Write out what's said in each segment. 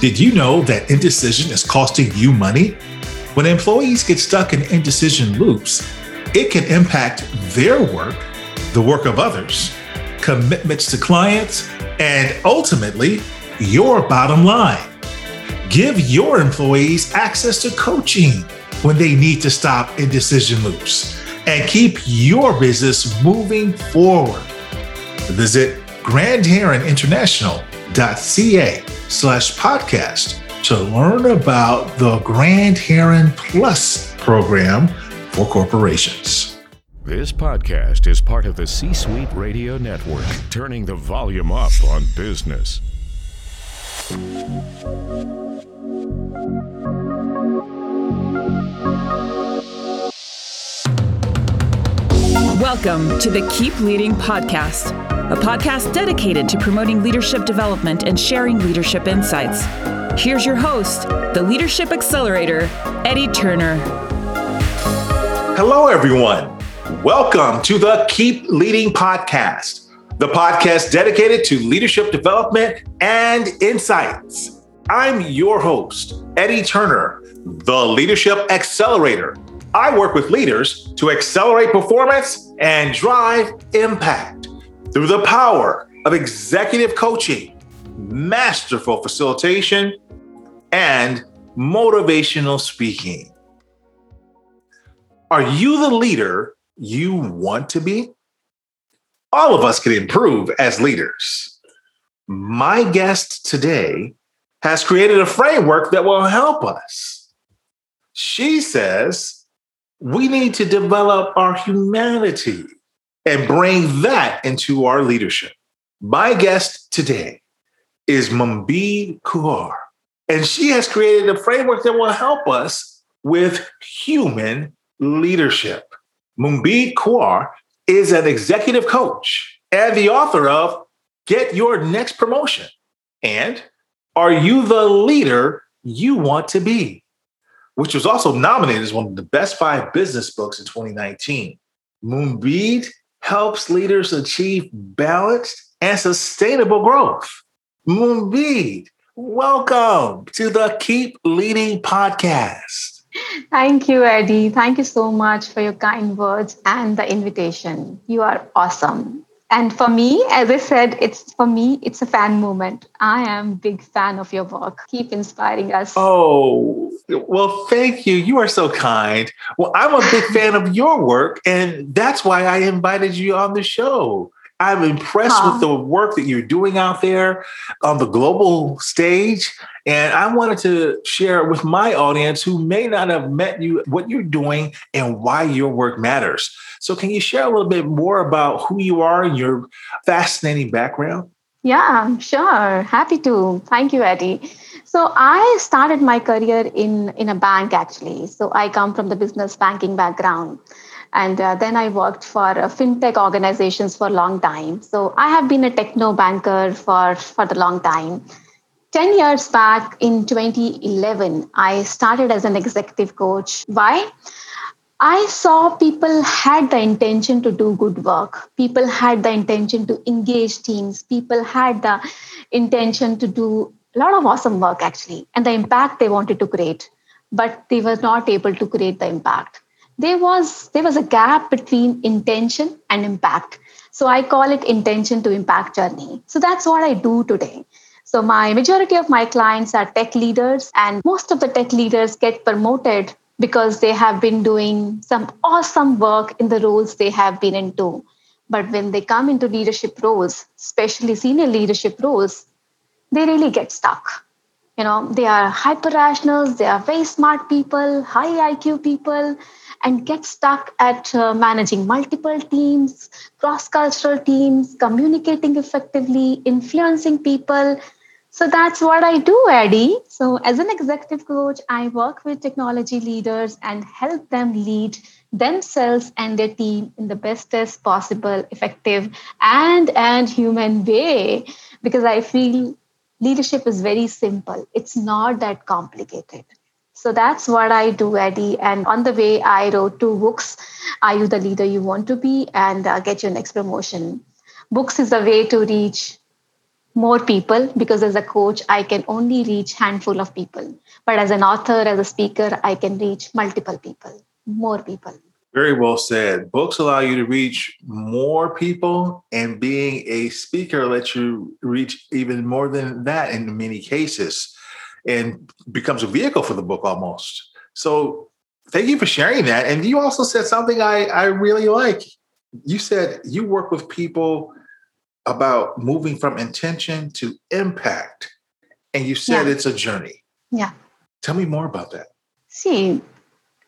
Did you know that indecision is costing you money? When employees get stuck in indecision loops, it can impact their work, the work of others, commitments to clients, and ultimately, your bottom line. Give your employees access to coaching when they need to stop indecision loops and keep your business moving forward. Visit grandheroninternational.ca slash podcast to learn about the Grand Heron Plus program for corporations. This podcast is part of the C Suite Radio Network, turning the volume up on business. Welcome to the Keep Leading Podcast, a podcast dedicated to promoting leadership development and sharing leadership insights. Here's your host, the Leadership Accelerator, Eddie Turner. Hello, everyone. Welcome to the Keep Leading Podcast, the podcast dedicated to leadership development and insights. I'm your host, Eddie Turner, the Leadership Accelerator. I work with leaders to accelerate performance and drive impact through the power of executive coaching, masterful facilitation, and motivational speaking. Are you the leader you want to be? All of us can improve as leaders. My guest today has created a framework that will help us. She says we need to develop our humanity and bring that into our leadership. My guest today is Manbir Kaur, and she has created a framework that will help us with human leadership. Manbir Kaur is an executive coach and the author of Get Your Next Promotion and Are You the Leader You Want to Be? which was also nominated as one of the best five business books in 2019. Manbir helps leaders achieve balanced and sustainable growth. Manbir, welcome to the Keep Leading podcast. Thank you, Eddie. Thank you so much for your kind words and the invitation. You are awesome and for me as i said it's for me it's a fan moment. I am big fan of your work. Keep inspiring us. Oh well thank you. You are so kind. Well i'm a big fan of your work and that's why i invited you on the show i'm impressed huh. with the work that you're doing out there on the global stage and I wanted to share with my audience who may not have met you what you're doing and why your work matters. So, can you share a little bit more about who you are and your fascinating background? Yeah, sure. Happy to. Thank you, Eddie. So I started my career in in a bank actually. So I come from the business banking background. And uh, then I worked for uh, fintech organizations for a long time. So I have been a techno banker for, for the long time. 10 years back in 2011, I started as an executive coach. Why? I saw people had the intention to do good work. People had the intention to engage teams. People had the intention to do a lot of awesome work, actually, and the impact they wanted to create. But they were not able to create the impact. There was, there was a gap between intention and impact. So I call it intention to impact journey. So that's what I do today. So my majority of my clients are tech leaders and most of the tech leaders get promoted because they have been doing some awesome work in the roles they have been into. But when they come into leadership roles, especially senior leadership roles, they really get stuck. You know, they are hyper rationals, they are very smart people, high IQ people, and get stuck at uh, managing multiple teams, cross cultural teams, communicating effectively, influencing people, So that's what I do, Eddie. So, as an executive coach, I work with technology leaders and help them lead themselves and their team in the bestest possible, effective, and and human way. Because I feel leadership is very simple. It's not that complicated. So that's what I do, Eddie. And on the way, I wrote two books Are You the Leader You Want to Be? and uh, Get Your Next Promotion. Books is a way to reach more people because as a coach i can only reach handful of people but as an author as a speaker i can reach multiple people more people very well said books allow you to reach more people and being a speaker lets you reach even more than that in many cases and becomes a vehicle for the book almost so thank you for sharing that and you also said something i, I really like you said you work with people about moving from intention to impact. And you said yeah. it's a journey. Yeah. Tell me more about that. See,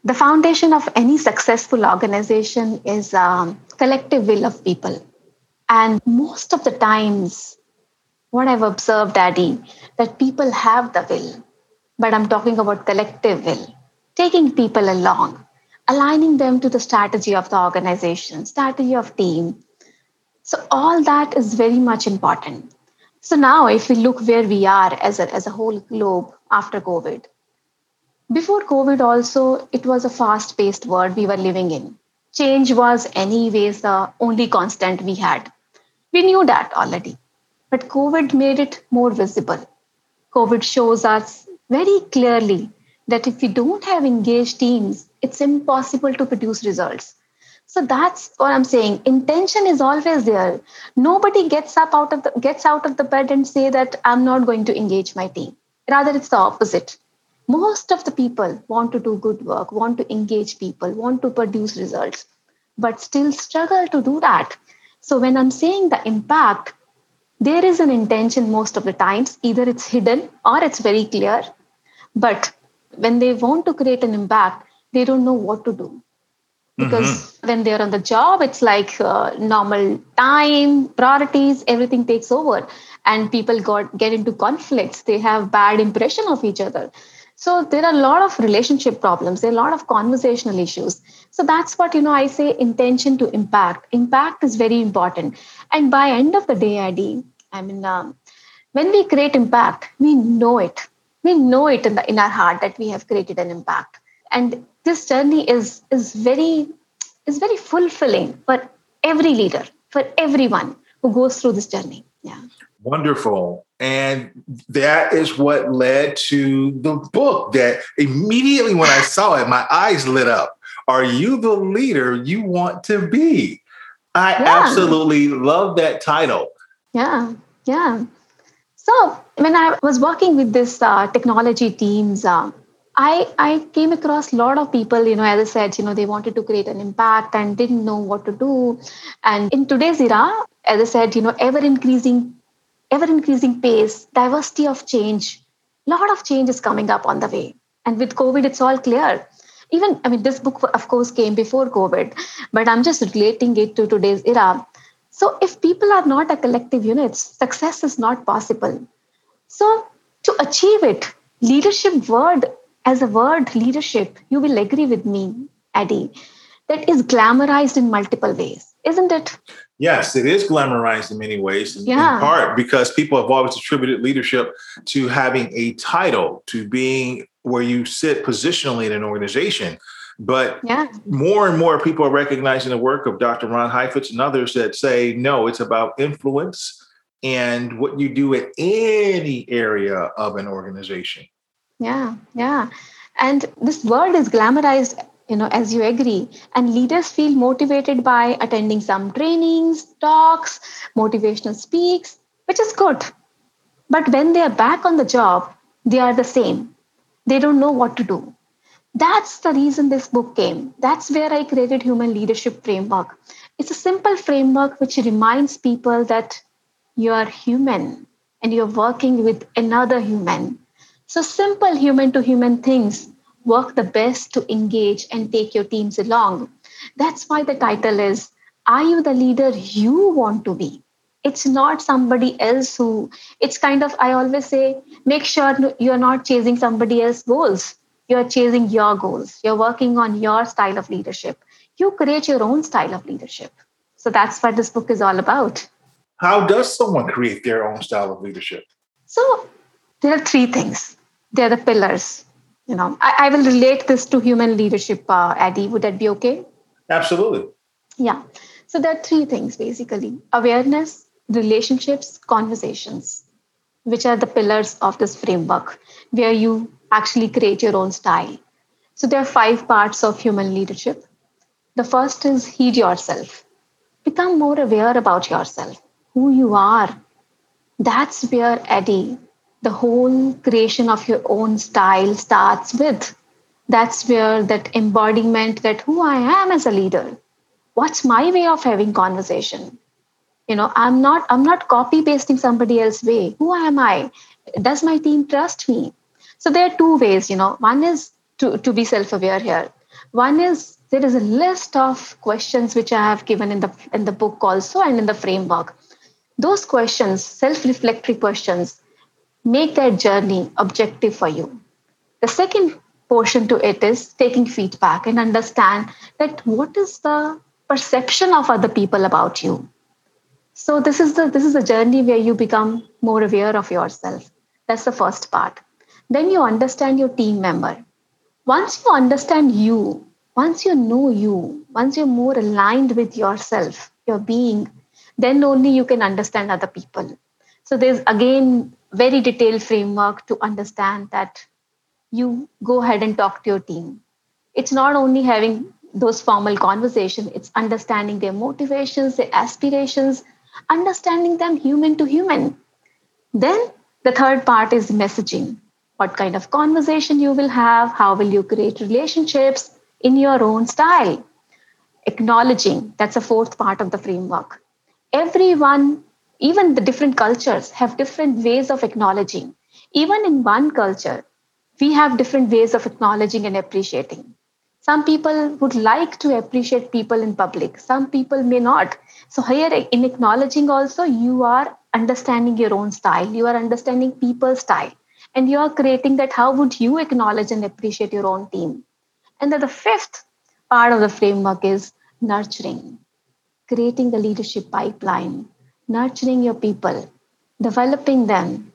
the foundation of any successful organization is um, collective will of people. And most of the times, what I've observed, Eddie, that people have the will, but I'm talking about collective will, taking people along, aligning them to the strategy of the organization, strategy of team, so all that is very much important. So now if we look where we are as a, as a whole globe after COVID, before COVID also, it was a fast-paced world we were living in. Change was anyways the only constant we had. We knew that already. But COVID made it more visible. COVID shows us very clearly that if we don't have engaged teams, it's impossible to produce results. So that's what I'm saying. Intention is always there. Nobody gets up out of the gets out of the bed and say that I'm not going to engage my team. Rather, it's the opposite. Most of the people want to do good work, want to engage people, want to produce results, but still struggle to do that. So when I'm saying the impact, there is an intention most of the times. Either it's hidden or it's very clear. But when they want to create an impact, they don't know what to do because mm-hmm. when they're on the job it's like uh, normal time priorities everything takes over and people got get into conflicts they have bad impression of each other so there are a lot of relationship problems. There are a lot of conversational issues. So that's what you know i say intention to impact. Impact is very important. And by end of the day id i mean um, when we create impact we know it. We know it in the in our heart that we have created an impact. And this journey is is very is very fulfilling for every leader for everyone who goes through this journey. Yeah. Wonderful and that is what led to the book that immediately when i saw it my eyes lit up are you the leader you want to be i yeah. absolutely love that title yeah yeah so when i was working with this uh, technology teams uh, I, I came across a lot of people, you know, as I said, you know, they wanted to create an impact and didn't know what to do. And in today's era, as I said, you know, ever increasing, ever increasing pace, diversity of change, a lot of change is coming up on the way. And with COVID, it's all clear. Even, I mean, this book, of course, came before COVID, but I'm just relating it to today's era. So if people are not a collective unit, success is not possible. So to achieve it, leadership word as a word leadership, you will agree with me, Eddie, that is glamorized in multiple ways, isn't it? Yes, it is glamorized in many ways, in, yeah. in part because people have always attributed leadership to having a title, to being where you sit positionally in an organization. But yeah. more and more people are recognizing the work of Dr. Ron Heifetz and others that say, no, it's about influence and what you do in any area of an organization. Yeah, yeah. And this world is glamorized, you know, as you agree. And leaders feel motivated by attending some trainings, talks, motivational speaks, which is good. But when they are back on the job, they are the same. They don't know what to do. That's the reason this book came. That's where I created Human Leadership Framework. It's a simple framework which reminds people that you are human and you're working with another human so, simple human to human things work the best to engage and take your teams along. That's why the title is Are You the Leader You Want to Be? it's not somebody else who it's kind of i always say make sure you're not chasing somebody else's goals. You're chasing your goals. You're working on your style of leadership. You create your own style of leadership. So that's what this book is all about. How does someone create their own style of leadership? So there are three things. They're the pillars you know i, I will relate this to human leadership uh, eddie would that be okay absolutely yeah so there are three things basically awareness relationships, conversations, which are the pillars of this framework, where you actually create your own style. So there are five parts of human leadership. The first is heed yourself. Become more aware about yourself, who you are. That's where, Eddie, the whole creation of your own style starts with. That's where that embodiment that who I am as a leader. What's my way of having conversation? you know i'm not i'm not copy pasting somebody else's way who am i does my team trust me so there are two ways you know one is to, to be self-aware here one is there is a list of questions which i have given in the in the book also and in the framework those questions self-reflectory questions make that journey objective for you. The second portion to it is taking feedback and understand that what is the perception of other people about you. So this is the this is a journey where you become more aware of yourself. That's the first part. Then you understand your team member. Once you understand you once you know you once you're more aligned with yourself your being then only you can understand other people. So there's again very detailed framework to understand that you go ahead and talk to your team it's not only having those formal conversation it's understanding their motivations their aspirations understanding them human to human. Then the third part is messaging. What kind of conversation you will have, how will you create relationships in your own style. Acknowledging, that's a fourth part of the framework. Everyone, even the different cultures, have different ways of acknowledging. Even in one culture, we have different ways of acknowledging and appreciating. Some people would like to appreciate people in public, some people may not. So, here in acknowledging also, you are understanding your own style, you are understanding people's style, and you are creating that how would you acknowledge and appreciate your own team. And then the fifth part of the framework is nurturing, creating the leadership pipeline, nurturing your people, developing them.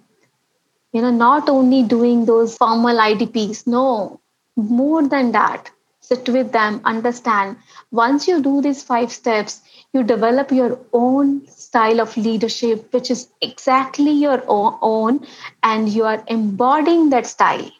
You know, not only doing those formal IDPs, no, more than that sit with them, understand. Once you do these five steps, you develop your own style of leadership, which is exactly your own, and you are embodying that style.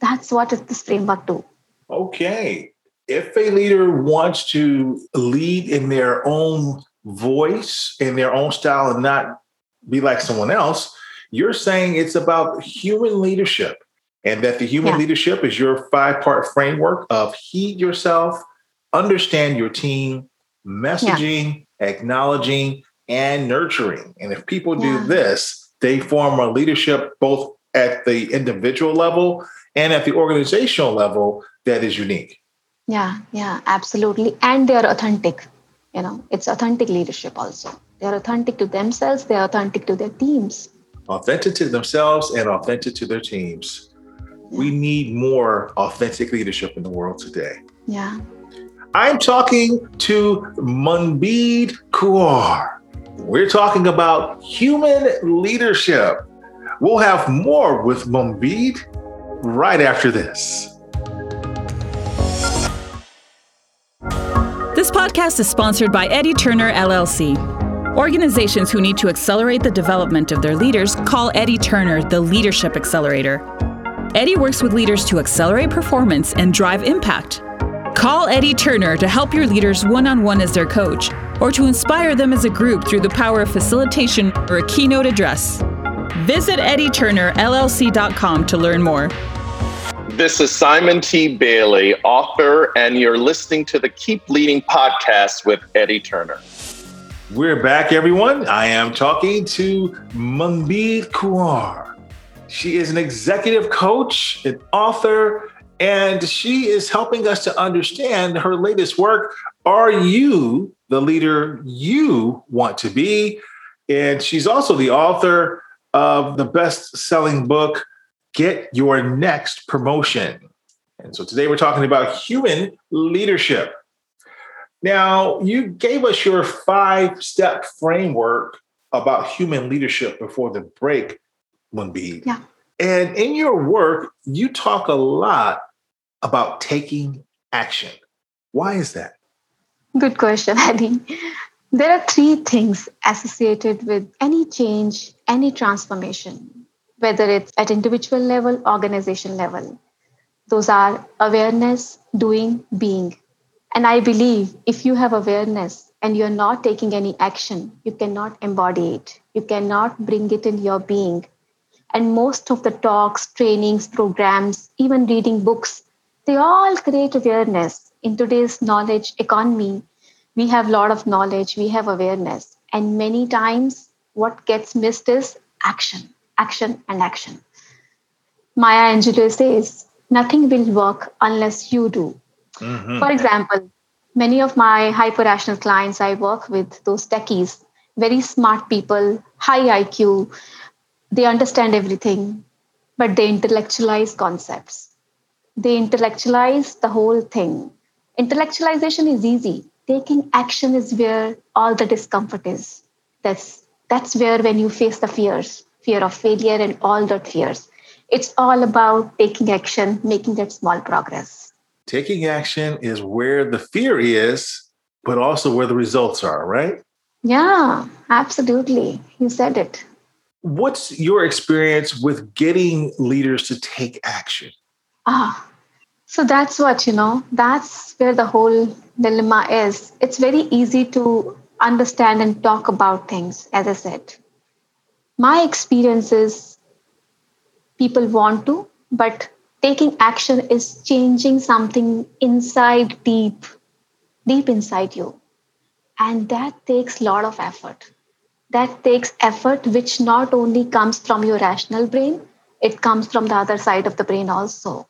That's what this framework do. Okay. If a leader wants to lead in their own voice, in their own style, and not be like someone else, you're saying it's about human leadership and that the human yeah. leadership is your five part framework of heed yourself, understand your team, messaging, yeah. acknowledging, and nurturing. And if people yeah. do this, they form a leadership both at the individual level and at the organizational level that is unique. Yeah, yeah, absolutely. And they're authentic. You know, it's authentic leadership also. They're authentic to themselves, they're authentic to their teams. Authentic to themselves and authentic to their teams we need more authentic leadership in the world today. Yeah. I'm talking to Manbir Kaur. We're talking about human leadership. We'll have more with Manbir right after this. This podcast is sponsored by Eddie Turner LLC. Organizations who need to accelerate the development of their leaders call Eddie Turner the Leadership Accelerator. Eddie works with leaders to accelerate performance and drive impact. Call Eddie Turner to help your leaders one on one as their coach, or to inspire them as a group through the power of facilitation or a keynote address. Visit EddieTurnerLLC.com to learn more. This is Simon T. Bailey, author, and you're listening to the Keep Leading podcast with Eddie Turner. We're back, everyone. I am talking to Manbir Kaur. She is an executive coach, an author, and she is helping us to understand her latest work. Are you the leader you want to be? And she's also the author of the best selling book, Get Your Next Promotion. And so today we're talking about human leadership. Now, you gave us your five step framework about human leadership before the break, Manbir. Yeah. And in your work, you talk a lot about taking action. Why is that? Good question, Eddie. There are three things associated with any change, any transformation, whether it's at individual level, organization level. Those are awareness, doing, being. And I believe if you have awareness and you're not taking any action, you cannot embody it. You cannot bring it in your being. And most of the talks, trainings, programs, even reading books, they all create awareness. In today's knowledge economy, we have a lot of knowledge, we have awareness. And many times, what gets missed is action, action, and action. Maya Angelou says, nothing will work unless you do. Mm-hmm. For example, many of my hyper rational clients I work with, those techies, very smart people, high IQ, they understand everything, but they intellectualize concepts. They intellectualize the whole thing. Intellectualization is easy. Taking action is where all the discomfort is. That's that's where when you face the fears, fear of failure and all that fears. It's all about taking action, making that small progress taking action is where the fear is, but also where the results are, right? Yeah, absolutely. You said it. What's your experience with getting leaders to take action? Ah, so that's what, you know, that's where the whole dilemma is. It's very easy to understand and talk about things, as I said. My experience is people want to, but taking action is changing something inside deep deep inside you. And that takes a lot of effort. That takes effort which not only comes from your rational brain it comes from the other side of the brain also.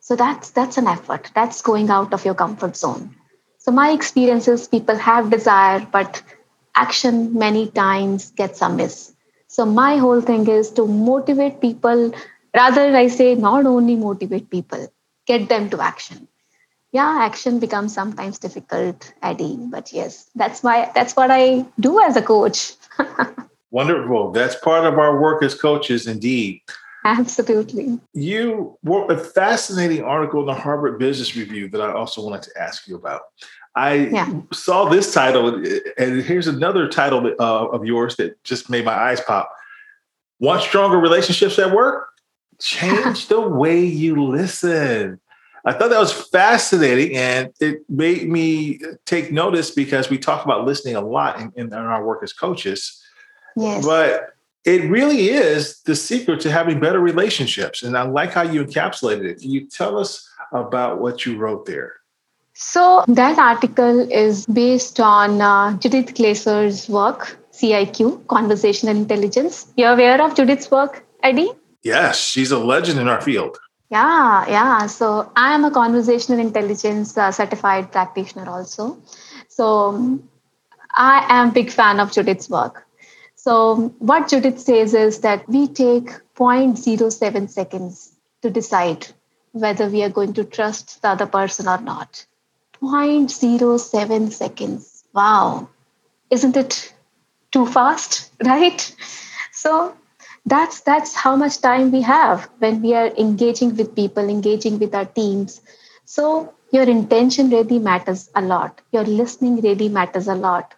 So that's that's an effort. That's going out of your comfort zone. So my experience is people have desire but action many times gets amiss so my whole thing is to motivate people Rather, I say not only motivate people, get them to action. Yeah, action becomes sometimes difficult, Eddie, but yes, that's why that's what I do as a coach. Wonderful. That's part of our work as coaches, indeed. Absolutely. You wrote a fascinating article in the Harvard Business Review that I also wanted to ask you about. I yeah. saw this title, and here's another title uh, of yours that just made my eyes pop. Want stronger relationships at work? change the way you listen. I thought that was fascinating and it made me take notice because we talk about listening a lot in, in our work as coaches. Yes. But it really is the secret to having better relationships. And I like how you encapsulated it. Can you tell us about what you wrote there? So, that article is based on uh, Judith Glaser's work, CIQ, Conversational Intelligence. You're aware of Judith's work, Eddie? Yes, she's a legend in our field. Yeah, yeah. So I am a conversational intelligence uh, certified practitioner also. So I am big fan of Judith's work. So what Judith says is that we take 0.07 seconds to decide whether we are going to trust the other person or not. 0.07 seconds. Wow. Isn't it too fast, right? So that's that's how much time we have when we are engaging with people engaging with our teams so your intention really matters a lot your listening really matters a lot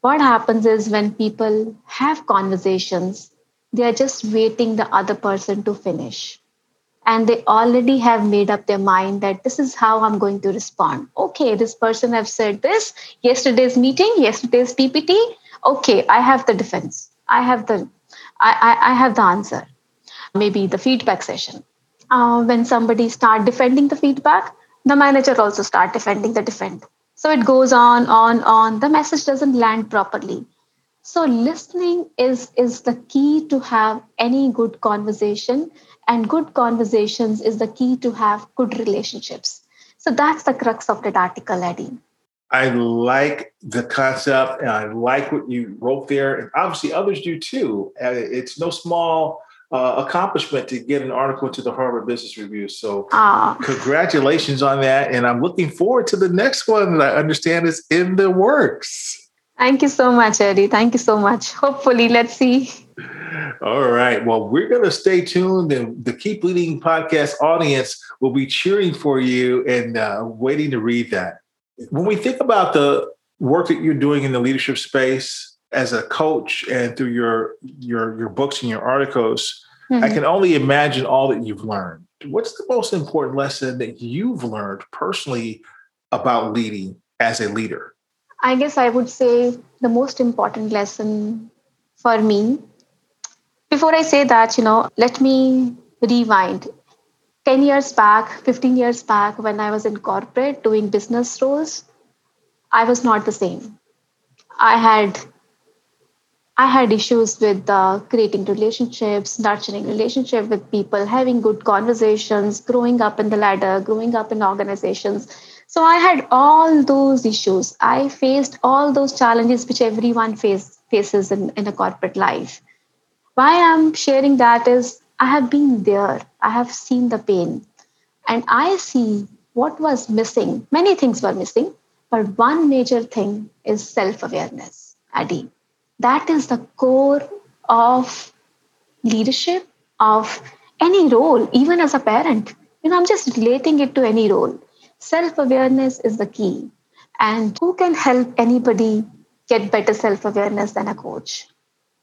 what happens is when people have conversations they are just waiting the other person to finish and they already have made up their mind that this is how i'm going to respond okay this person have said this yesterday's meeting yesterday's ppt okay i have the defense i have the I, I, I have the answer. Maybe the feedback session. Uh, when somebody start defending the feedback, the manager also start defending the defend. So it goes on, on, on. The message doesn't land properly. So listening is is the key to have any good conversation, and good conversations is the key to have good relationships. So that's the crux of that article, Eddie. I like the concept and I like what you wrote there. And obviously, others do too. It's no small uh, accomplishment to get an article to the Harvard Business Review. So, Ah. congratulations on that. And I'm looking forward to the next one that I understand is in the works. Thank you so much, Eddie. Thank you so much. Hopefully, let's see. All right. Well, we're going to stay tuned, and the Keep Leading podcast audience will be cheering for you and uh, waiting to read that. When we think about the work that you're doing in the leadership space as a coach and through your your your books and your articles, I Mhm. can only imagine all that you've learned. What's the most important lesson that you've learned personally about leading as a leader? I guess I would say the most important lesson for me. Before I say that, you know, let me rewind. 10 years back, 15 years back, when I was in corporate doing business roles, I was not the same. I had I had issues with uh, creating relationships, nurturing relationship with people, having good conversations, growing up in the ladder, growing up in organizations. So I had all those issues. I faced all those challenges which everyone face, faces in, in a corporate life. Why I'm sharing that is I have been there. I have seen the pain. And I see what was missing. Many things were missing, but one major thing is self awareness, Eddie. That is the core of leadership, of any role, even as a parent. You know, I'm just relating it to any role. Self awareness is the key. And who can help anybody get better self awareness than a coach?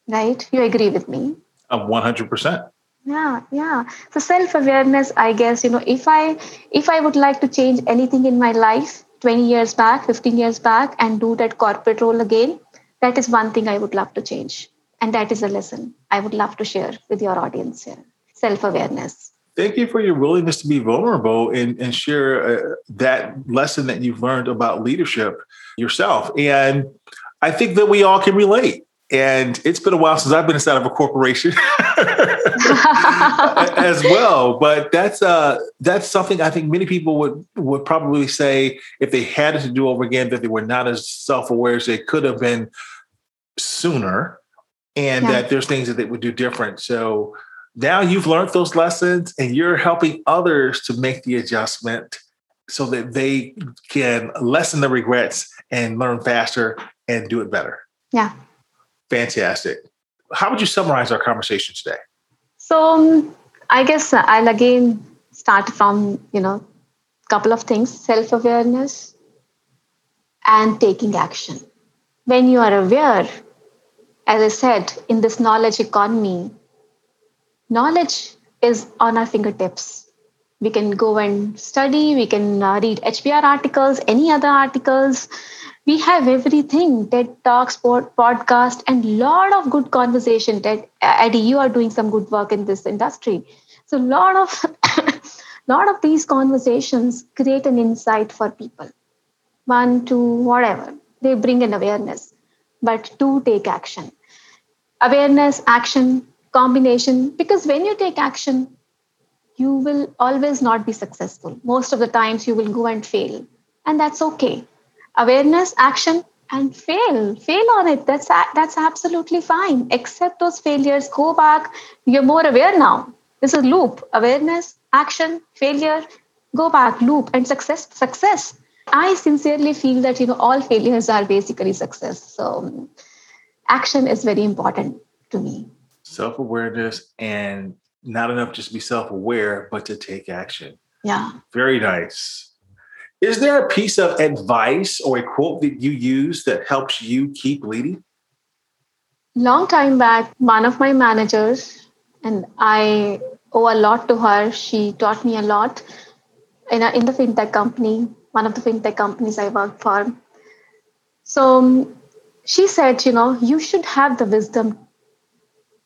Right? You agree with me? Uh, 100%. yeah yeah so self awareness i guess you know if i if i would like to change anything in my life 20 years back 15 years back and do that corporate role again that is one thing i would love to change and that is a lesson i would love to share with your audience here self awareness Thank you for your willingness to be vulnerable and, and share uh, that lesson that you've learned about leadership yourself. And I think that we all can relate. And it's been a while since I've been inside of a corporation as well. But that's uh, that's something I think many people would would probably say if they had it to do over again that they were not as self aware as they could have been sooner, and Yeah. that there's things that they would do different. So now you've learned those lessons, and you're helping others to make the adjustment so that they can lessen the regrets and learn faster and do it better. yeah Fantastic. How would you summarize our conversation today? So um, I guess I'll again start from you know a couple of things: self awareness and taking action. When you are aware, as I said, in this knowledge economy, knowledge is on our fingertips. We can go and study. We can uh, read HBR articles, any other articles. We have everything TED Talks, pod, podcast, and lot of good conversation. TED, Eddie, you are doing some good work in this industry. So, lot of lot of these conversations create an insight for people. One, two, whatever they bring an awareness, but two take action. Awareness, action, combination. Because when you take action, you will always not be successful. Most of the times, you will go and fail, and that's okay. Awareness action and fail. Fail on it. That's that's absolutely fine. Accept those failures. Go back. You're more aware now. This is loop. Awareness action failure go back loop and success success. I sincerely feel that you know all failures are basically success. So action is very important to me Self awareness and not enough just to be self aware, but to take action. yeah Very nice. Is there a piece of advice or a quote that you use that helps you keep leading? long time back one of my managers and i owe a lot to her she taught me a lot in, a, in the fintech company one of the fintech companies i worked for so she said you know you should have the wisdom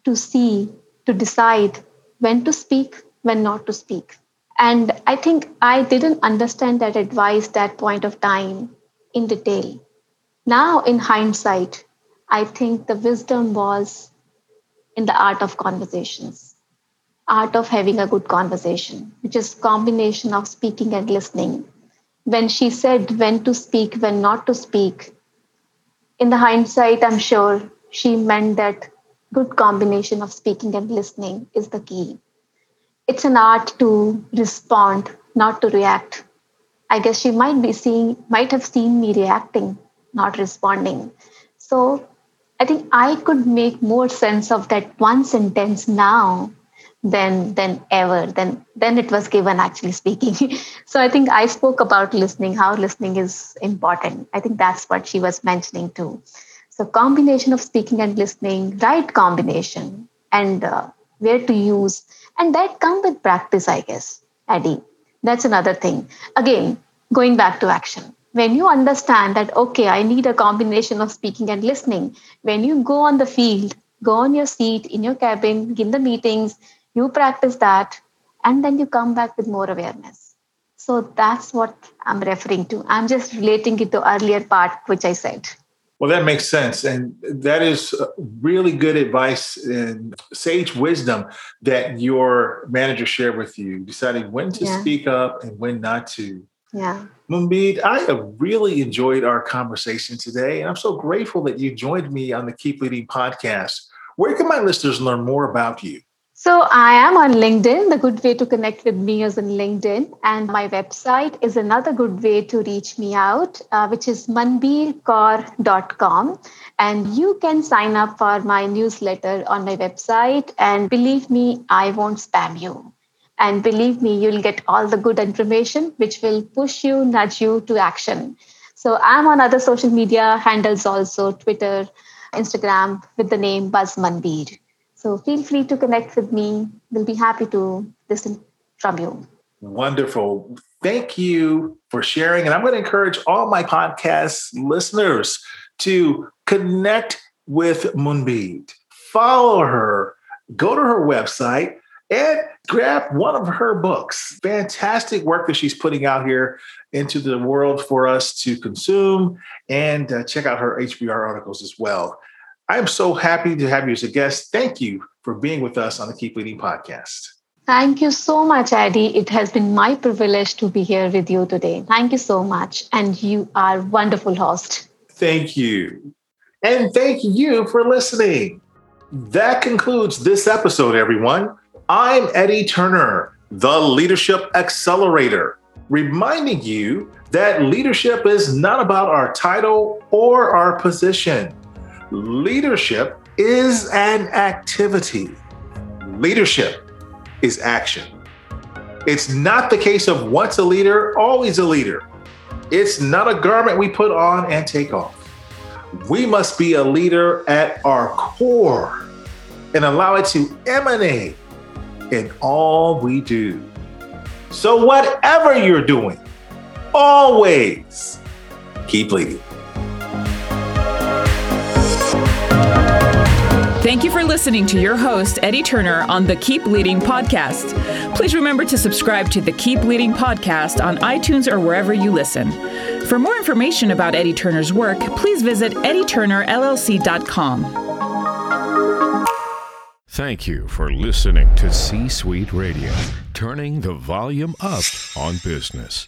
to see to decide when to speak when not to speak and i think i didn't understand that advice that point of time in detail now in hindsight I think the wisdom was in the art of conversations, art of having a good conversation, which is combination of speaking and listening. when she said when to speak, when not to speak, in the hindsight, I'm sure she meant that good combination of speaking and listening is the key. It's an art to respond, not to react. I guess she might be seeing, might have seen me reacting, not responding. So I think I could make more sense of that one sentence now than than ever than then it was given actually speaking so i think i spoke about listening how listening is important i think that's what she was mentioning too so combination of speaking and listening right combination and uh, where to use and that come with practice i guess eddie that's another thing. Again going back to action. When you understand that okay i need a combination of speaking and listening when you go on the field go on your seat in your cabin in the meetings you practice that and then you come back with more awareness. So that's what i'm referring to. I'm just relating it to earlier part which i said well that makes sense and that is uh, really good advice and sage wisdom that your manager shared with you deciding when to yeah. speak up and when not to yeah. Manbir, I have really enjoyed our conversation today. And I'm so grateful that you joined me on the Keep Leading podcast. Where can my listeners learn more about you? So I am on LinkedIn. The good way to connect with me is on LinkedIn. And my website is another good way to reach me out, uh, which is manbeerkaur.com. And you can sign up for my newsletter on my website. And believe me, I won't spam you. And believe me, you'll get all the good information, which will push you, nudge you to action. So I'm on other social media handles also, Twitter, Instagram, with the name Buzz Manbeer. So feel free to connect with me. We'll be happy to listen from you. Wonderful. Thank you for sharing. And I'm going to encourage all my podcast listeners to connect with Manbir, follow her, go to her website, and grab one of her books. Fantastic work that she's putting out here into the world for us to consume and uh, check out her HBR articles as well. I'm so happy to have you as a guest. Thank you for being with us on the Keep Leading podcast. Thank you so much, Eddie. It has been my privilege to be here with you today. Thank you so much. And you are a wonderful host. Thank you. And thank you for listening. That concludes this episode, everyone. I'm Eddie Turner, the Leadership Accelerator, reminding you that leadership is not about our title or our position. Leadership is an activity. Leadership is action. It's not the case of once a leader, always a leader. It's not a garment we put on and take off. We must be a leader at our core and allow it to emanate in all we do. So, whatever you're doing, always keep leading. Thank you for listening to your host, Eddie Turner, on the Keep Leading podcast. Please remember to subscribe to the Keep Leading podcast on iTunes or wherever you listen. For more information about Eddie Turner's work, please visit eddieturnerllc.com. Thank you for listening to C Suite Radio, turning the volume up on business.